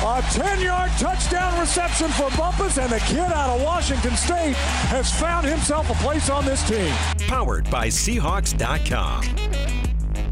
A 10-yard touchdown reception for Bumpus, and the kid out of Washington State has found himself a place on this team. Powered by Seahawks.com.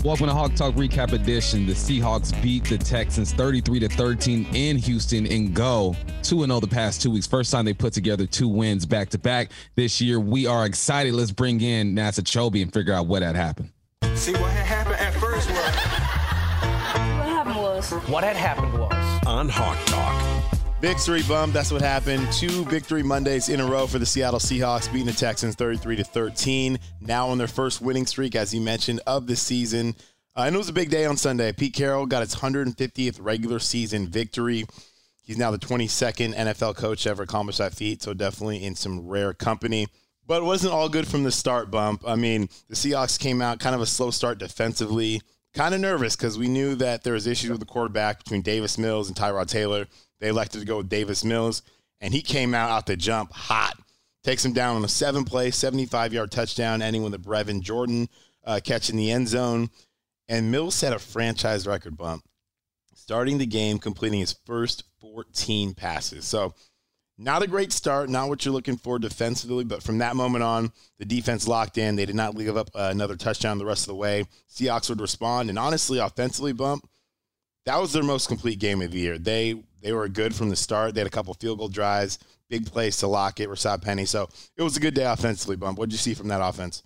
Welcome to Hawk Talk Recap Edition. The Seahawks beat the Texans 33 to 13 in Houston and go 2 0 the past two weeks. First time they put together two wins back to back this year. We are excited. Let's bring in Nasa Chobe and figure out what had happened. See what had happened at first was. What happened was. What had happened was on Hawk Talk. Victory bump. That's what happened. Two victory Mondays in a row for the Seattle Seahawks, beating the Texans 33 to 13. Now on their first winning streak, as you mentioned, of the season. Uh, and it was a big day on Sunday. Pete Carroll got his 150th regular season victory. He's now the 22nd NFL coach ever accomplish that feat, so definitely in some rare company. But it wasn't all good from the start bump. I mean, the Seahawks came out kind of a slow start defensively kind of nervous because we knew that there was issues with the quarterback between Davis Mills and Tyrod Taylor. They elected to go with Davis Mills, and he came out out the jump hot. Takes him down on a seven play, 75 yard touchdown, ending with a Brevin Jordan uh, the end zone. And Mills set a franchise record bump, starting the game, completing his first 14 passes. So not a great start, not what you're looking for defensively, but from that moment on, the defense locked in. They did not leave up uh, another touchdown the rest of the way. Seahawks would respond, and honestly, offensively, bump that was their most complete game of the year. They they were good from the start. They had a couple field goal drives, big plays to lock it, Rashaad Penny. So it was a good day offensively. Bump. What did you see from that offense?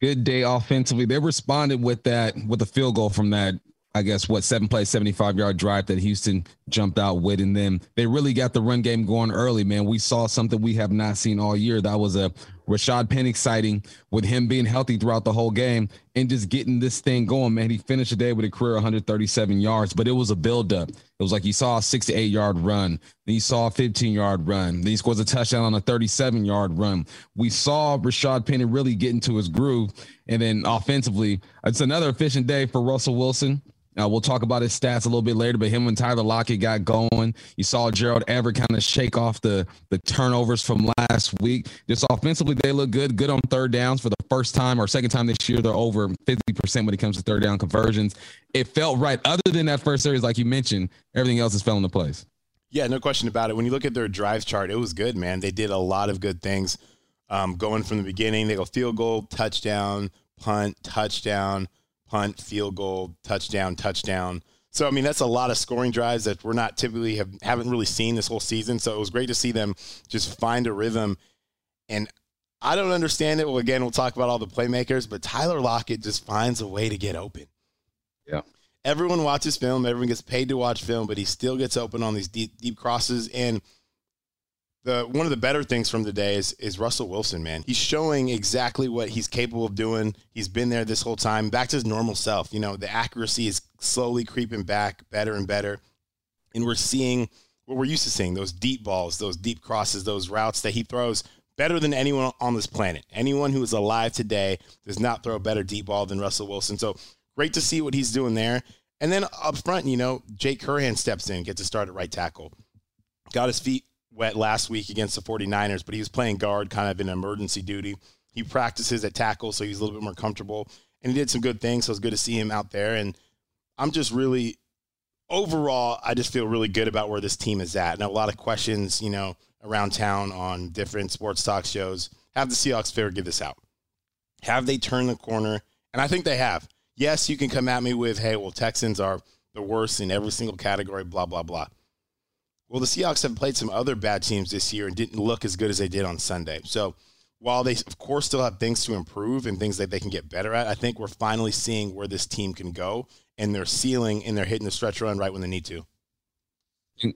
Good day offensively. They responded with that with a field goal from that I guess what seven play, 75 yard drive that Houston jumped out with. And then they really got the run game going early, man. We saw something we have not seen all year. That was a Rashaad Penny sighting with him being healthy throughout the whole game and just getting this thing going, man. He finished the day with a career 137 yards, but it was a buildup. It was like you saw a 68 yard run, then you saw a 15 yard run, then he scores a touchdown on a 37 yard run. We saw Rashaad Penny really get into his groove. And then offensively, it's another efficient day for Russell Wilson. Uh, we'll talk about his stats a little bit later, but him and Tyler Lockett got going. You saw Gerald Everett kind of shake off the the turnovers from last week. Just offensively, they look good. Good on third downs for the first time or second time this year. They're over 50% when it comes to third down conversions. It felt right. Other than that first series, like you mentioned, everything else has fell into place. Yeah, no question about it. When you look at their drives chart, it was good, man. They did a lot of good things um, going from the beginning. They go field goal, touchdown, punt, touchdown punt, field goal, touchdown, touchdown. So I mean that's a lot of scoring drives that we're not typically have haven't really seen this whole season. So it was great to see them just find a rhythm. And I don't understand it. Well, again, we'll talk about all the playmakers, but Tyler Lockett just finds a way to get open. Yeah. Everyone watches film. Everyone gets paid to watch film, but he still gets open on these deep, deep crosses. And the one of the better things from the day is is Russell Wilson, man. He's showing exactly what he's capable of doing. He's been there this whole time, back to his normal self. You know, the accuracy is slowly creeping back, better and better. And we're seeing what we're used to seeing, those deep balls, those deep crosses, those routes that he throws better than anyone on this planet. Anyone who is alive today does not throw a better deep ball than Russell Wilson. So great to see what he's doing there. And then up front, you know, Jake Curhan steps in, gets to start at right tackle. Got his feet wet last week against the 49ers, but he was playing guard kind of in emergency duty. He practices at tackle, so he's a little bit more comfortable. And he did some good things, so it's good to see him out there. And I'm just really, overall, I just feel really good about where this team is at. Now, a lot of questions, you know, around town on different sports talk shows. Have the Seahawks figure give this out? Have they turned the corner? And I think they have. Yes, you can come at me with, hey, well, Texans are the worst in every single category, blah, blah, blah. Well, the Seahawks have played some other bad teams this year and didn't look as good as they did on Sunday. So while they, of course, still have things to improve and things that they can get better at, I think we're finally seeing where this team can go and they're sealing and they're hitting the stretch run right when they need to.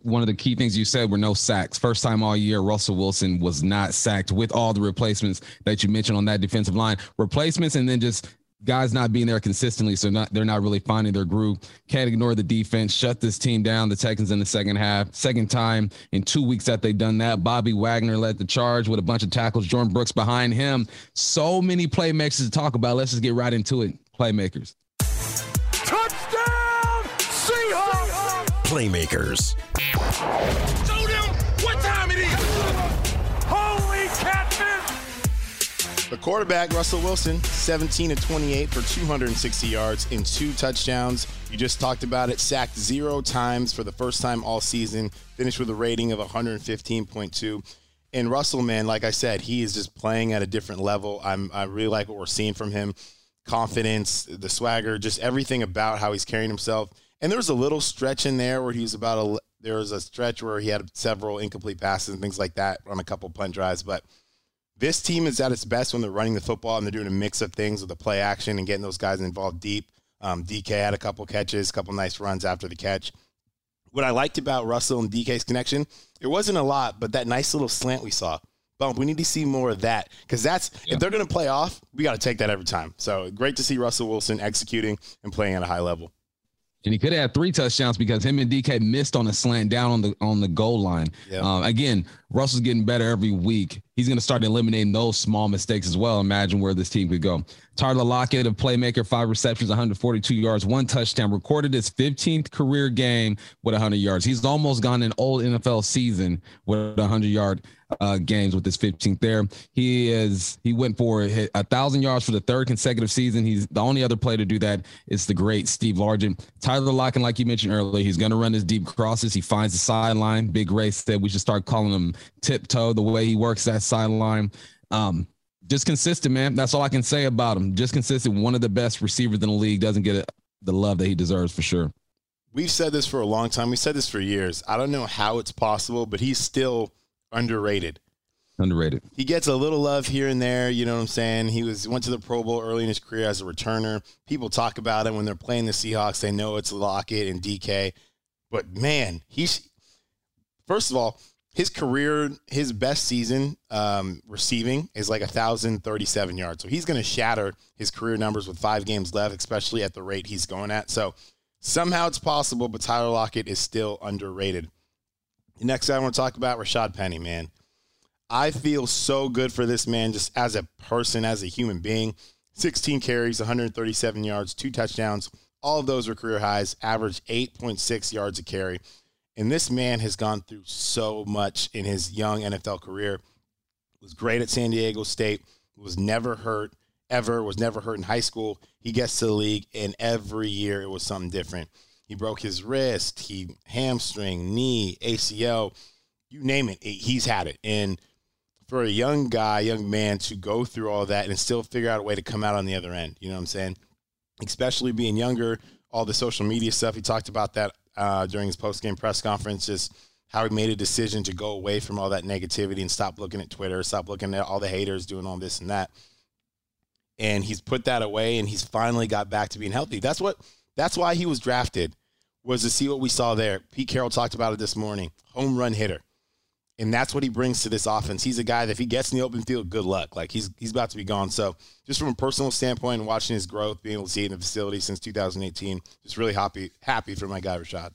One of the key things you said were no sacks. First time all year, Russell Wilson was not sacked with all the replacements that you mentioned on that defensive line. Replacements and then just guys not being there consistently, so not they're not really finding their groove. Can't ignore the defense. Shut this team down. The Texans in the second half, second time in two weeks that they've done that. Bobby Wagner led the charge with a bunch of tackles. Jordyn Brooks behind him. So many playmakers to talk about. Let's just get right into it. Playmakers. Touchdown, Seahawks! Playmakers. The quarterback, Russell Wilson, 17 to 28 for 260 yards and two touchdowns. You just talked about it. Sacked zero times for the first time all season. Finished with a rating of 115.2. And Russell, man, like I said, he is just playing at a different level. I'm I really like what we're seeing from him. Confidence, the swagger, just everything about how he's carrying himself. And there was a little stretch in there where he was about a there was a stretch where he had several incomplete passes and things like that on a couple punt drives, but this team is at its best when they're running the football and they're doing a mix of things with the play action and getting those guys involved deep. Um, DK had a couple catches, a couple nice runs after the catch. What I liked about Russell and DK's connection, it wasn't a lot, but that nice little slant we saw. Bump, we need to see more of that because that's Yeah. if they're going to play off, we got to take that every time. So great to see Russell Wilson executing and playing at a high level. And he could have had three touchdowns because him and DK missed on a slant down on the on the goal line. Yeah. Um, again, Russell's getting better every week. He's going to start eliminating those small mistakes as well. Imagine where this team could go. Tyler Lockett, a playmaker, five receptions, 142 yards, one touchdown, recorded his 15th career game with 100 yards. He's almost gone an old NFL season with 100 yard uh, games with his 15th there. He is he went for a, thousand yards for the third consecutive season. He's the only other player to do that is the great Steve Largent. Tyler Lockett, like you mentioned earlier, he's going to run his deep crosses. He finds the sideline. Big Ray said we should start calling him tiptoe the way he works that sideline. Um, just consistent, man. That's all I can say about him. Just consistent. One of the best receivers in the league. Doesn't get the love that he deserves for sure. We've said this for a long time. We said this for years. I don't know how it's possible, but he's still underrated. Underrated. he gets a little love here and there. You know what I'm saying? He was went to the Pro Bowl early in his career as a returner. People talk about him when they're playing the Seahawks. They know it's Lockett and DK, but man, he's first of all his career, his best season um, receiving is like a thousand thirty-seven yards. So he's going to shatter his career numbers with five games left, especially at the rate he's going at. So somehow it's possible, but Tyler Lockett is still underrated. Next, I want to talk about Rashaad Penny, man. I feel so good for this man just as a person, as a human being. 16 carries, 137 yards, two touchdowns. All of those were career highs, average 8.6 yards a carry. And this man has gone through so much in his young NFL career. Was great at San Diego State, was never hurt ever, was never hurt in high school. He gets to the league, and every year it was something different. He broke his wrist, he hamstring, knee, ACL, you name it, he's had it. And for a young guy, young man to go through all that and still figure out a way to come out on the other end. You know what I'm saying? Especially being younger, all the social media stuff. He talked about that uh, during his post game press conference, just how he made a decision to go away from all that negativity and stop looking at Twitter, stop looking at all the haters doing all this and that. And he's put that away and he's finally got back to being healthy. That's what that's why he was drafted, was to see what we saw there. Pete Carroll talked about it this morning. Home run hitter. And that's what he brings to this offense. He's a guy that if he gets in the open field, good luck. Like he's he's about to be gone. So just from a personal standpoint, and watching his growth, being able to see it in the facility since 2018, just really happy happy for my guy Rashaad.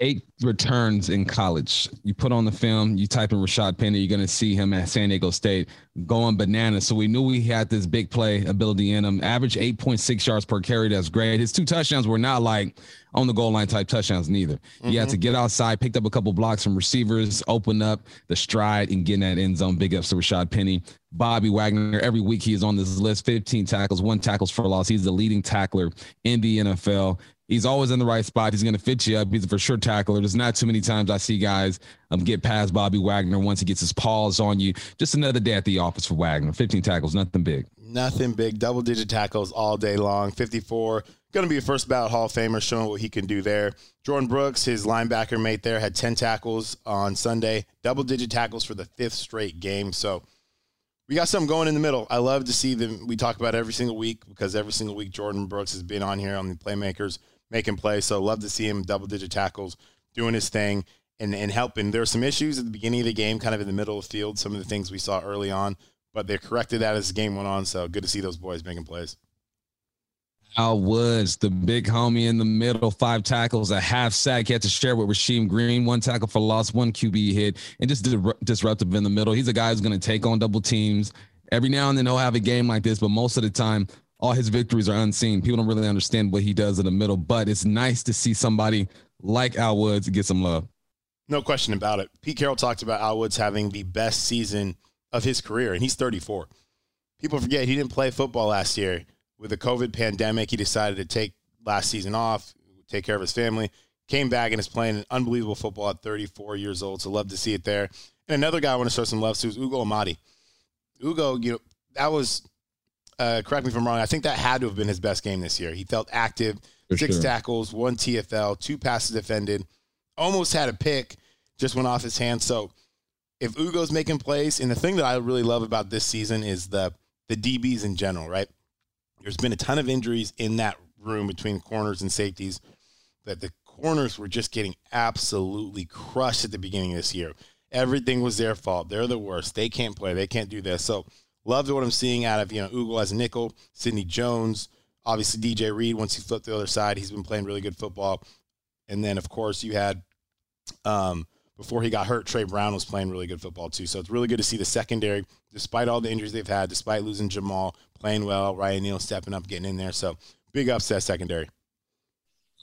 Eight returns in college. You put on the film, you type in Rashaad Penny, you're going to see him at San Diego State going bananas. So we knew he had this big play ability in him. Average 8.6 yards per carry. That's great. His two touchdowns were not like on the goal line type touchdowns, neither. He had to mm-hmm. get outside, picked up a couple blocks from receivers, open up the stride and get in that end zone. Big ups to Rashaad Penny. Bobby Wagner, every week he is on this list 15 tackles, one tackles for loss. He's the leading tackler in the NFL. He's always in the right spot. He's going to fit you up. He's a for sure tackler. There's not too many times I see guys um, get past Bobby Wagner once he gets his paws on you. Just another day at the office for Wagner. 15 tackles, nothing big. Nothing big, double digit tackles all day long. 54. Going to be a first ballot Hall of Famer showing what he can do there. Jordyn Brooks, his linebacker mate there, had 10 tackles on Sunday, double digit tackles for the fifth straight game. So we got something going in the middle. I love to see them. We talk about every single week because every single week Jordyn Brooks has been on here on the playmakers making plays. So love to see him double digit tackles, doing his thing and, and helping. There were some issues at the beginning of the game, kind of in the middle of the field, some of the things we saw early on, but they corrected that as the game went on. So good to see those boys making plays. Al Woods, the big homie in the middle, five tackles, a half sack. He had to share with Rasheem Green, one tackle for loss, one QB hit, and just disruptive in the middle. He's a guy who's going to take on double teams. Every now and then he'll have a game like this, but most of the time, all his victories are unseen. People don't really understand what he does in the middle, but it's nice to see somebody like Al Woods get some love. No question about it. Pete Carroll talked about Al Woods having the best season of his career, and he's 34. People forget he didn't play football last year with the COVID pandemic, he decided to take last season off, take care of his family, came back and is playing an unbelievable football at 34 years old. So love to see it there. And another guy I want to show some love to is Ugo Amadi. Ugo, you know, that was uh, correct me if I'm wrong. I think that had to have been his best game this year. He felt active, For six sure. tackles, one TFL, two passes defended, almost had a pick, just went off his hands. So if Ugo's making plays, and the thing that I really love about this season is the the DBs in general, right? There's been a ton of injuries in that room between corners and safeties that the corners were just getting absolutely crushed at the beginning of this year. Everything was their fault. They're the worst. They can't play. They can't do this. So love what I'm seeing out of you know Ugo as a nickel, Sidney Jones, obviously DJ Reed. Once he flipped the other side, he's been playing really good football. And then of course you had um, before he got hurt, Tre Brown was playing really good football too. So it's really good to see the secondary, despite all the injuries they've had, despite losing Jamal, playing well. Ryan Neal stepping up, getting in there. So big ups to that secondary.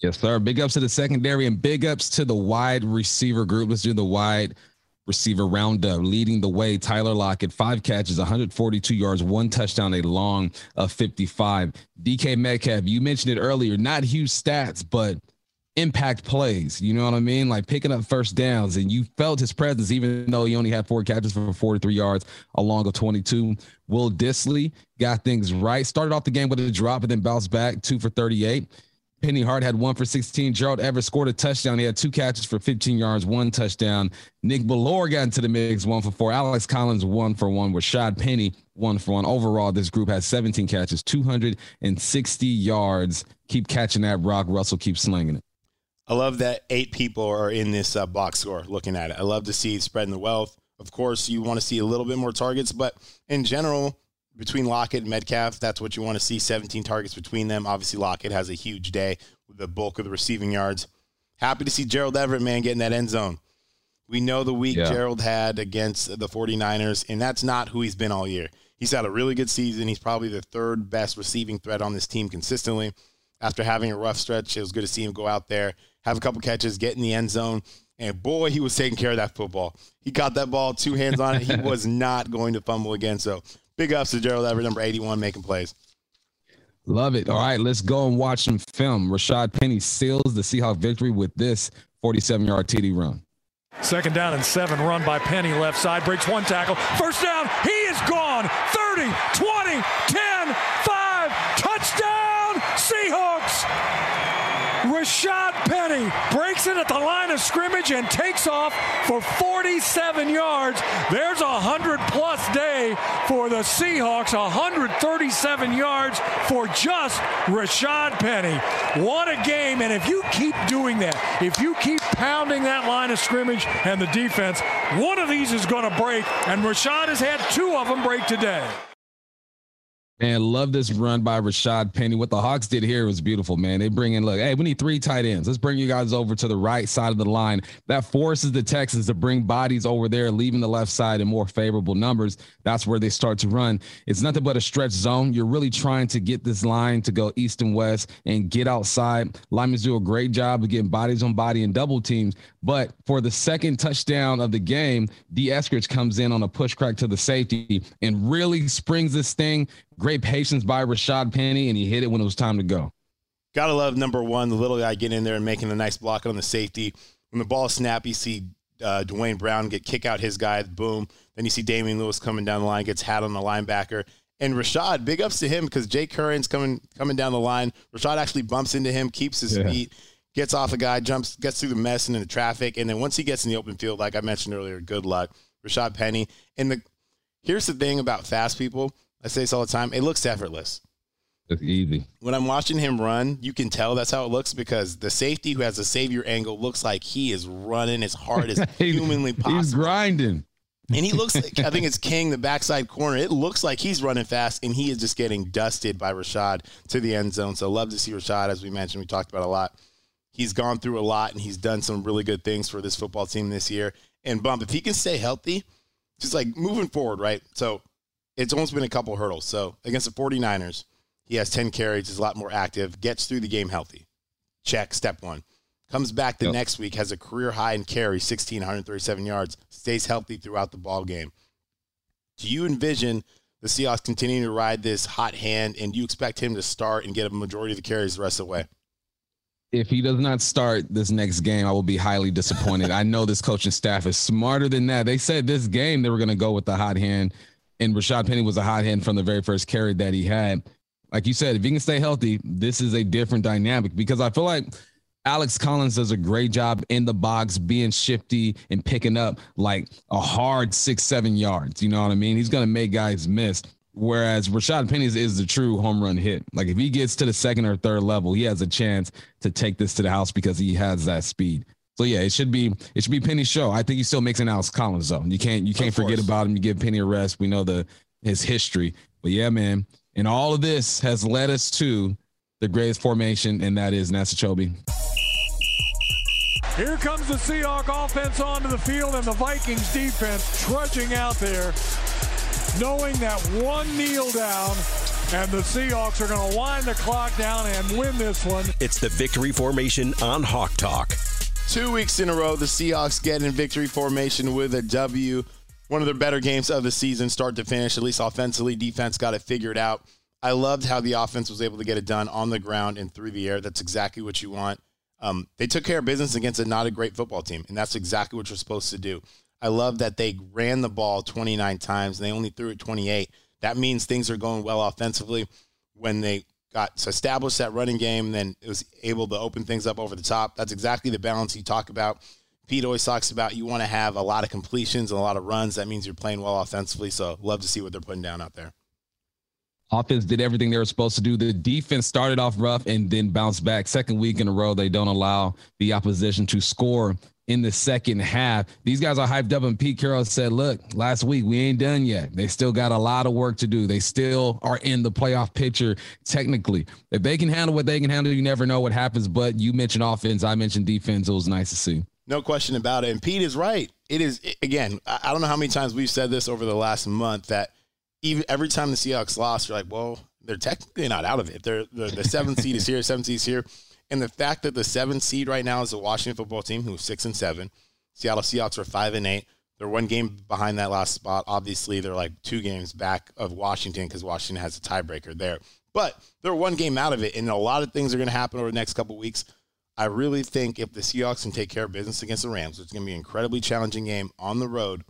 Yes, sir. Big ups to the secondary and big ups to the wide receiver group. Let's do the wide receiver roundup. Leading the way, Tyler Lockett, five catches, 142 yards, one touchdown, a long of 55. DK Metcalf, you mentioned it earlier, not huge stats, but impact plays. You know what I mean? Like picking up first downs, and you felt his presence, even though he only had four catches for 43 yards along of 22. Will Dissly got things right. Started off the game with a drop and then bounced back two for 38. Penny Hart had one for 16. Gerald Everett scored a touchdown. He had two catches for 15 yards, one touchdown. Nick Bellore got into the mix, one for four. Alex Collins, one for one. Rashaad Penny, one for one. Overall, this group has 17 catches, 260 yards. Keep catching that rock. Russell keeps slinging it. I love that eight people are in this uh, box score looking at it. I love to see spreading the wealth. Of course, you want to see a little bit more targets, but in general, between Lockett and Metcalf, that's what you want to see 17 targets between them. Obviously, Lockett has a huge day with the bulk of the receiving yards. Happy to see Gerald Everett, man, getting that end zone. We know the week yeah. Gerald had against the 49ers, and that's not who he's been all year. He's had a really good season. He's probably the third best receiving threat on this team consistently. After having a rough stretch, it was good to see him go out there have a couple catches, get in the end zone. And boy, he was taking care of that football. He got that ball, two hands on it. He was not going to fumble again. So big ups to Gerald Everett, number 81, making plays. Love it. All right, let's go and watch some film. Rashaad Penny seals the Seahawk victory with this 47 yard TD run. Second down and seven run by Penny left side. Breaks one tackle. First down. He is gone. 30, 20, 10, 5. Touchdown, Seahawks. Rashaad Penny breaks it at the line of scrimmage and takes off for 47 yards. There's a 100 plus day for the Seahawks, 137 yards for just Rashaad Penny. What a game. And if you keep doing that, if you keep pounding that line of scrimmage and the defense, one of these is going to break. And Rashaad has had two of them break today. And love this run by Rashaad Penny. What the Hawks did here was beautiful, man. They bring in, look, hey, we need three tight ends. Let's bring you guys over to the right side of the line. That forces the Texans to bring bodies over there, leaving the left side in more favorable numbers. That's where they start to run. It's nothing but a stretch zone. You're really trying to get this line to go east and west and get outside. Linemen do a great job of getting bodies on body and double teams. But for the second touchdown of the game, Dee Eskridge comes in on a push crack to the safety and really springs this thing Great patience by Rashaad Penny, and he hit it when it was time to go. Gotta love number one, the little guy getting in there and making a nice block on the safety. When the ball snap, you see uh, Duane Brown get kick out his guy, boom. Then you see Damien Lewis coming down the line, gets hat on the linebacker. And Rashaad, big ups to him because Jake Curhan's coming coming down the line. Rashaad actually bumps into him, keeps his yeah. feet, gets off the guy, jumps, gets through the mess and in the traffic. And then once he gets in the open field, like I mentioned earlier, good luck. Rashaad Penny. And the here's the thing about fast people. I say this all the time. It looks effortless. It's easy. When I'm watching him run, you can tell that's how it looks because the safety who has a savior angle looks like he is running as hard as humanly possible. He's grinding. And he looks like I think it's King, the backside corner. It looks like he's running fast, and he is just getting dusted by Rashaad to the end zone. So love to see Rashaad, as we mentioned, we talked about a lot. He's gone through a lot, and he's done some really good things for this football team this year. And bump, if he can stay healthy, just like moving forward, right? So it's almost been a couple hurdles. So against the 49ers, he has 10 carries, is a lot more active, gets through the game healthy. Check, step one. Comes back the yep. next week, has a career high in carries, 1,637 yards, stays healthy throughout the ball game. Do you envision the Seahawks continuing to ride this hot hand, and do you expect him to start and get a majority of the carries the rest of the way? If he does not start this next game, I will be highly disappointed. I know this coaching staff is smarter than that. They said this game they were going to go with the hot hand, and Rashaad Penny was a hot hand from the very first carry that he had. Like you said, if he can stay healthy, this is a different dynamic because I feel like – Alex Collins does a great job in the box, being shifty and picking up like a hard six, seven yards. You know what I mean? He's going to make guys miss. Whereas Rashaad Penny is the true home run hit. Like if he gets to the second or third level, he has a chance to take this to the house because he has that speed. So yeah, it should be it should be Penny's show. I think he still makes an Alex Collins though. You can't you can't forget about him. You give Penny a rest. We know the his history. But yeah, man. And all of this has led us to the greatest formation, and that is Nasachobi. Here comes the Seahawk offense onto the field and the Vikings defense trudging out there, knowing that one kneel down and the Seahawks are going to wind the clock down and win this one. It's the victory formation on Hawk Talk. Two weeks in a row, the Seahawks get in victory formation with a W. One of their better games of the season, start to finish, at least offensively. Defense got it figured out. I loved how the offense was able to get it done on the ground and through the air. That's exactly what you want. Um, they took care of business against a not a great football team, and that's exactly what you're supposed to do. I love that they ran the ball 29 times and they only threw it 28. That means things are going well offensively. When they got to establish that running game, then it was able to open things up over the top. That's exactly the balance you talk about. Pete always talks about you want to have a lot of completions and a lot of runs. That means you're playing well offensively. So love to see what they're putting down out there. Offense did everything they were supposed to do. The defense started off rough and then bounced back. Second week in a row, they don't allow the opposition to score in the second half. These guys are hyped up, and Pete Carroll said, Look, last week we ain't done yet. They still got a lot of work to do. They still are in the playoff picture technically. If they can handle what they can handle, you never know what happens. But you mentioned offense, I mentioned defense. It was nice to see. No question about it. And Pete is right. It is, again, I don't know how many times we've said this over the last month that even every time the Seahawks lost, you're like, well, they're technically not out of it. They're, they're the seventh seed is here, seventh seed is here, and the fact that the seventh seed right now is the Washington football team, who's six and seven. Seattle Seahawks are five and eight. They're one game behind that last spot. Obviously, they're like two games back of Washington because Washington has a tiebreaker there. But they're one game out of it, and a lot of things are going to happen over the next couple weeks. I really think if the Seahawks can take care of business against the Rams, it's going to be an incredibly challenging game on the road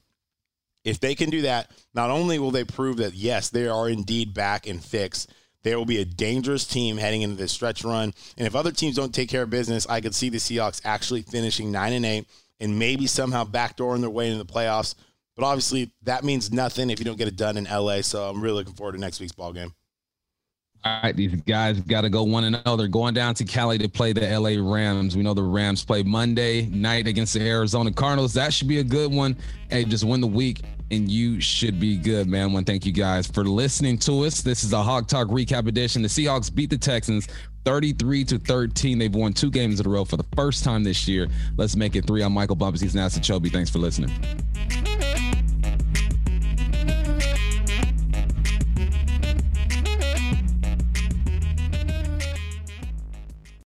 if they can do that, not only will they prove that, yes, they are indeed back and fixed, they will be a dangerous team heading into this stretch run. And if other teams don't take care of business, I could see the Seahawks actually finishing 9 and 8 and maybe somehow backdooring their way into the playoffs. But obviously, that means nothing if you don't get it done in LA. So I'm really looking forward to next week's ball game. All right, these guys got to go one and oh. zero. Going down to Cali to play the LA Rams. We know the Rams play Monday night against the Arizona Cardinals. That should be a good one. Hey, just win the week and you should be good, man. To thank you guys for listening to us. This is a Hawk Talk recap edition. The Seahawks beat the Texans 33 to 13. They've won two games in a row for the first time this year. Let's make it three. I'm Michael Bumpus. He's Nasachobi. Thanks for listening.